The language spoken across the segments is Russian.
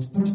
thank you.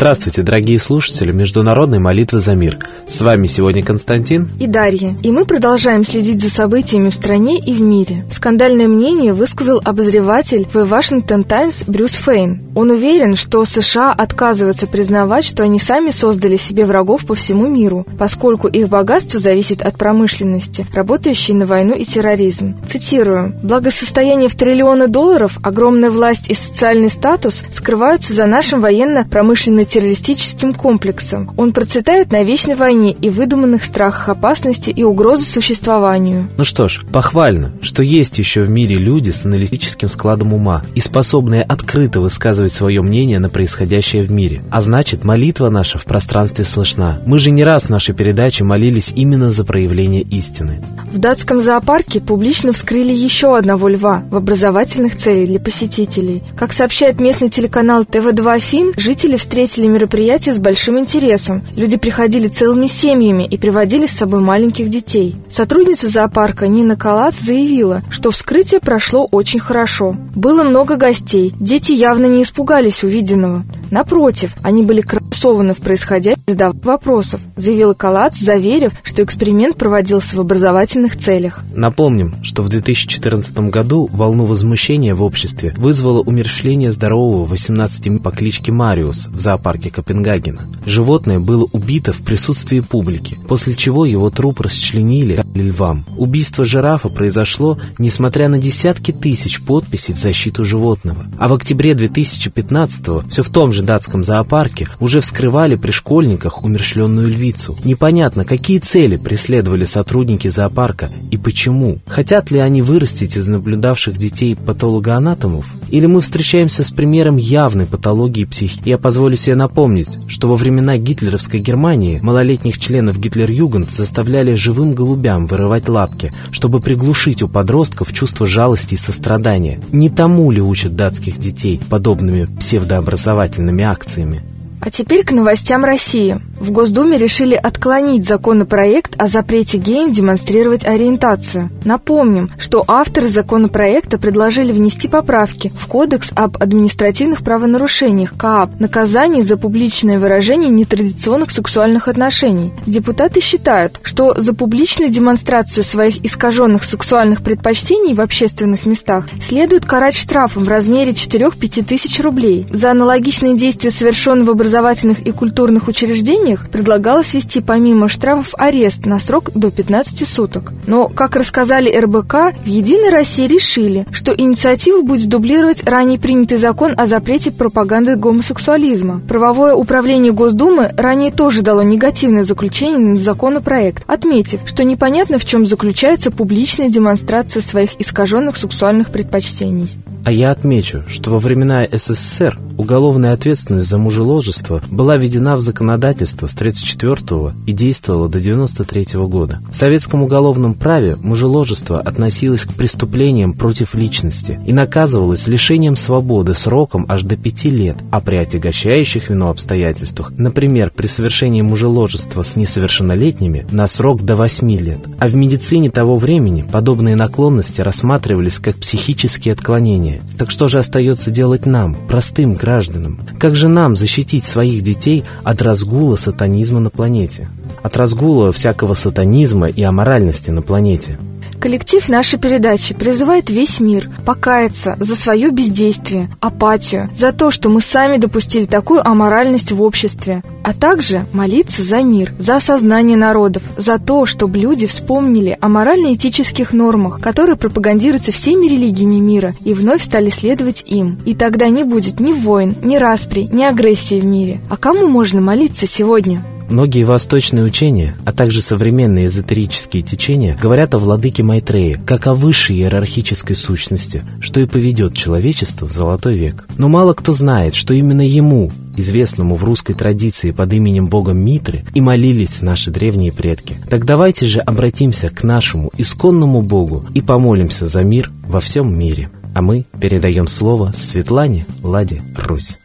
Здравствуйте, дорогие слушатели Международной молитвы за мир. С вами сегодня Константин и Дарья. И мы продолжаем следить за событиями в стране и в мире. Скандальное мнение высказал обозреватель в Washington Times Брюс Фейн. Он уверен, что США отказываются признавать, что они сами создали себе врагов по всему миру, поскольку их богатство зависит от промышленности, работающей на войну и терроризм. Цитирую. «Благосостояние в триллионы долларов, огромная власть и социальный статус скрываются за нашим военно-промышленным террористическим комплексом. Он процветает на вечной войне и выдуманных страхах опасности и угрозы существованию. Ну что ж, похвально, что есть еще в мире люди с аналитическим складом ума и способные открыто высказывать свое мнение на происходящее в мире. А значит, молитва наша в пространстве слышна. Мы же не раз в нашей передаче молились именно за проявление истины. В датском зоопарке публично вскрыли еще одного льва в образовательных целях для посетителей. Как сообщает местный телеканал ТВ2 Фин, жители встретили встретили мероприятие с большим интересом. Люди приходили целыми семьями и приводили с собой маленьких детей. Сотрудница зоопарка Нина Калац заявила, что вскрытие прошло очень хорошо. Было много гостей, дети явно не испугались увиденного. Напротив, они были красованы в происходящем, задавая вопросов, заявила Калац, заверив, что эксперимент проводился в образовательных целях. Напомним, что в 2014 году волну возмущения в обществе вызвало умерщвление здорового 18 по кличке Мариус в зоопарке Копенгагена. Животное было убито в присутствии публики, после чего его труп расчленили львам. Убийство жирафа произошло, несмотря на десятки тысяч подписей в защиту животного. А в октябре 2015 все в том же датском зоопарке уже вскрывали при школьниках умершленную львицу. Непонятно, какие цели преследовали сотрудники зоопарка и почему. Хотят ли они вырастить из наблюдавших детей патологоанатомов? Или мы встречаемся с примером явной патологии психики? Я позволю себе напомнить, что во времена гитлеровской Германии малолетних членов Гитлер-Югент заставляли живым голубям вырывать лапки, чтобы приглушить у подростков чувство жалости и сострадания. Не тому ли учат датских детей подобными псевдообразовательными акциями? А теперь к новостям России. В Госдуме решили отклонить законопроект о запрете геям демонстрировать ориентацию. Напомним, что авторы законопроекта предложили внести поправки в Кодекс об административных правонарушениях КААП, наказание за публичное выражение нетрадиционных сексуальных отношений. Депутаты считают, что за публичную демонстрацию своих искаженных сексуальных предпочтений в общественных местах следует карать штрафом в размере 4-5 тысяч рублей. За аналогичные действия, совершенные в образовании образовательных и культурных учреждениях предлагалось ввести помимо штрафов арест на срок до 15 суток. Но, как рассказали РБК, в «Единой России» решили, что инициатива будет дублировать ранее принятый закон о запрете пропаганды гомосексуализма. Правовое управление Госдумы ранее тоже дало негативное заключение на законопроект, отметив, что непонятно, в чем заключается публичная демонстрация своих искаженных сексуальных предпочтений. А я отмечу, что во времена СССР уголовная ответственность за мужеложество была введена в законодательство с 1934 и действовала до 1993 года. В советском уголовном праве мужеложество относилось к преступлениям против личности и наказывалось лишением свободы сроком аж до 5 лет, а при отягощающих вину обстоятельствах, например, при совершении мужеложества с несовершеннолетними, на срок до 8 лет. А в медицине того времени подобные наклонности рассматривались как психические отклонения наказание. Так что же остается делать нам, простым гражданам? Как же нам защитить своих детей от разгула сатанизма на планете? От разгула всякого сатанизма и аморальности на планете? Коллектив нашей передачи призывает весь мир покаяться за свое бездействие, апатию, за то, что мы сами допустили такую аморальность в обществе, а также молиться за мир, за осознание народов, за то, чтобы люди вспомнили о морально-этических нормах, которые пропагандируются всеми религиями мира, и вновь стали следовать им. И тогда не будет ни войн, ни распри, ни агрессии в мире. А кому можно молиться сегодня? Многие восточные учения, а также современные эзотерические течения говорят о владыке Майтрее, как о высшей иерархической сущности, что и поведет человечество в золотой век. Но мало кто знает, что именно ему, известному в русской традиции под именем бога Митры, и молились наши древние предки. Так давайте же обратимся к нашему исконному богу и помолимся за мир во всем мире. А мы передаем слово Светлане Ладе Русь.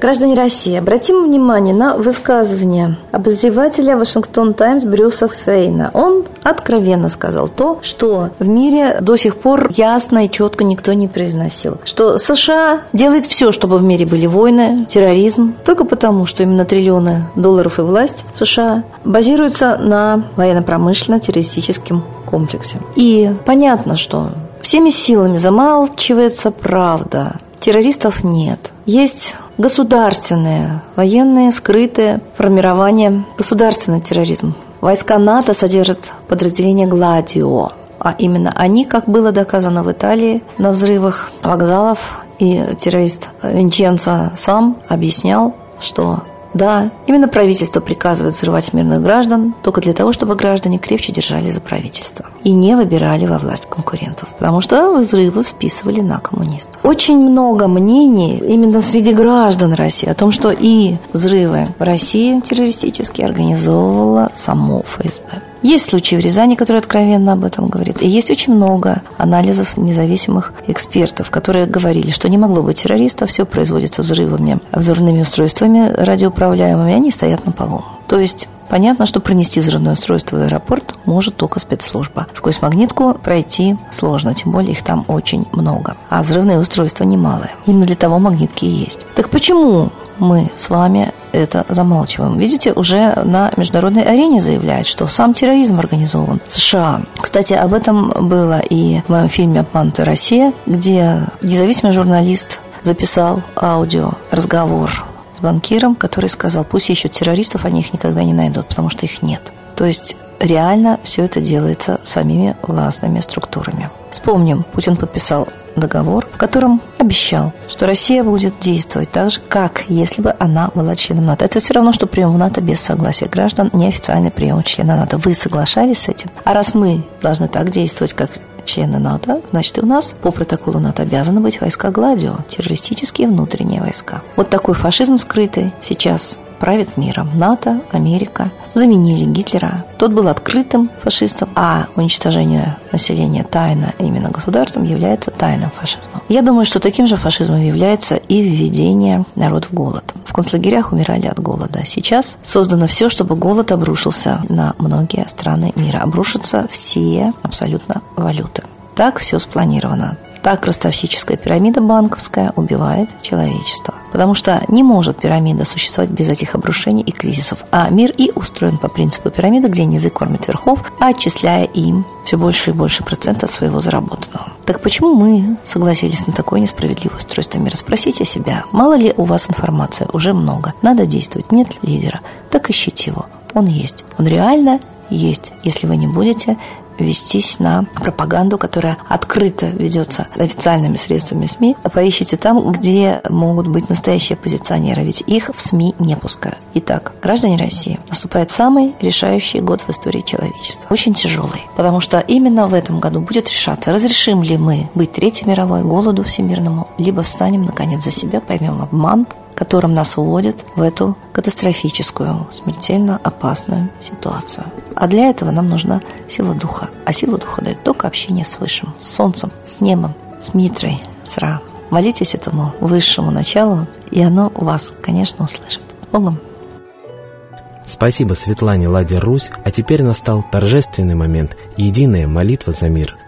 Граждане России, обратим внимание на высказывание обозревателя Вашингтон Таймс Брюса Фейна. Он откровенно сказал то, что в мире до сих пор ясно и четко никто не произносил. Что США делает все, чтобы в мире были войны, терроризм, только потому, что именно триллионы долларов и власть США базируются на военно-промышленно-террористическом комплексе. И понятно, что всеми силами замалчивается правда. Террористов нет. Есть государственное, военное, скрытое формирование, государственный терроризм. Войска НАТО содержат подразделение «Гладио», а именно они, как было доказано в Италии, на взрывах вокзалов, и террорист Винченцо сам объяснял, что да, именно правительство приказывает взрывать мирных граждан только для того, чтобы граждане крепче держали за правительство и не выбирали во власть конкурентов, потому что взрывы списывали на коммунистов. Очень много мнений именно среди граждан России о том, что и взрывы в России террористические организовывала само ФСБ. Есть случаи в Рязани, которые откровенно об этом говорят. И есть очень много анализов независимых экспертов, которые говорили, что не могло быть террористов, все производится взрывами, взрывными устройствами радиоуправляемыми, они стоят на полу. То есть Понятно, что пронести взрывное устройство в аэропорт может только спецслужба. Сквозь магнитку пройти сложно, тем более их там очень много. А взрывные устройства немалые. Именно для того магнитки и есть. Так почему мы с вами это замалчиваем. Видите, уже на международной арене заявляют, что сам терроризм организован США. Кстати, об этом было и в моем фильме «Обманутая Россия», где независимый журналист записал аудио разговор с банкиром, который сказал, пусть ищут террористов, они их никогда не найдут, потому что их нет. То есть реально все это делается самими властными структурами. Вспомним, Путин подписал договор, в котором обещал, что Россия будет действовать так же, как если бы она была членом НАТО. Это все равно, что прием в НАТО без согласия граждан, неофициальный прием члена НАТО. Вы соглашались с этим? А раз мы должны так действовать, как члены НАТО, значит, у нас по протоколу НАТО обязаны быть войска Гладио, террористические внутренние войска. Вот такой фашизм скрытый сейчас правит миром. НАТО, Америка заменили Гитлера. Тот был открытым фашистом, а уничтожение населения тайно именно государством является тайным фашизмом. Я думаю, что таким же фашизмом является и введение народ в голод. В концлагерях умирали от голода. Сейчас создано все, чтобы голод обрушился на многие страны мира. Обрушатся все абсолютно валюты. Так все спланировано. Так ростовсическая пирамида банковская убивает человечество. Потому что не может пирамида существовать без этих обрушений и кризисов. А мир и устроен по принципу пирамиды, где низы кормят верхов, отчисляя им все больше и больше процента от своего заработанного. Так почему мы согласились на такое несправедливое устройство мира? Спросите себя, мало ли у вас информации? Уже много. Надо действовать. Нет лидера. Так ищите его. Он есть. Он реально есть, если вы не будете вестись на пропаганду, которая открыто ведется официальными средствами СМИ. Поищите там, где могут быть настоящие оппозиционеры, ведь их в СМИ не пускают. Итак, граждане России, наступает самый решающий год в истории человечества. Очень тяжелый, потому что именно в этом году будет решаться, разрешим ли мы быть Третьей мировой, голоду всемирному, либо встанем, наконец, за себя, поймем обман, которым нас уводят в эту катастрофическую, смертельно опасную ситуацию. А для этого нам нужна сила духа. А сила духа дает только общение с Высшим, с Солнцем, с небом, с Митрой, с Ра. Молитесь этому высшему началу, и оно вас, конечно, услышит. С Богом! Спасибо Светлане Ладе Русь, а теперь настал торжественный момент – единая молитва за мир –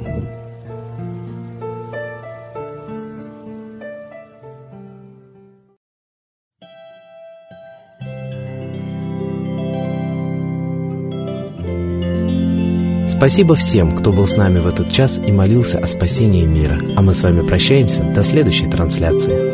Спасибо всем, кто был с нами в этот час и молился о спасении мира. А мы с вами прощаемся до следующей трансляции.